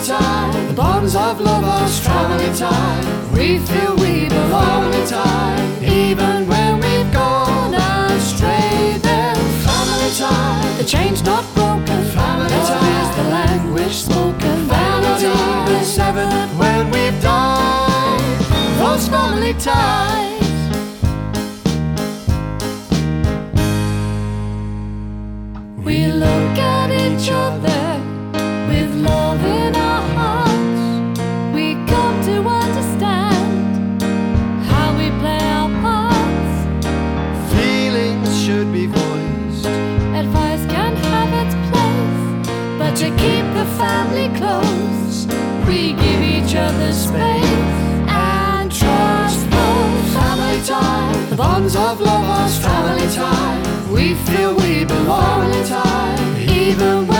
family time. The bonds of lovers, family time. We feel we belong family time. Even when we've gone astray, then family time. The chain's not broken, family Love time. is the language spoken, family time. The seventh when we've died, those family ties. Bonds of lovers, family time. We feel we belong in time, even when.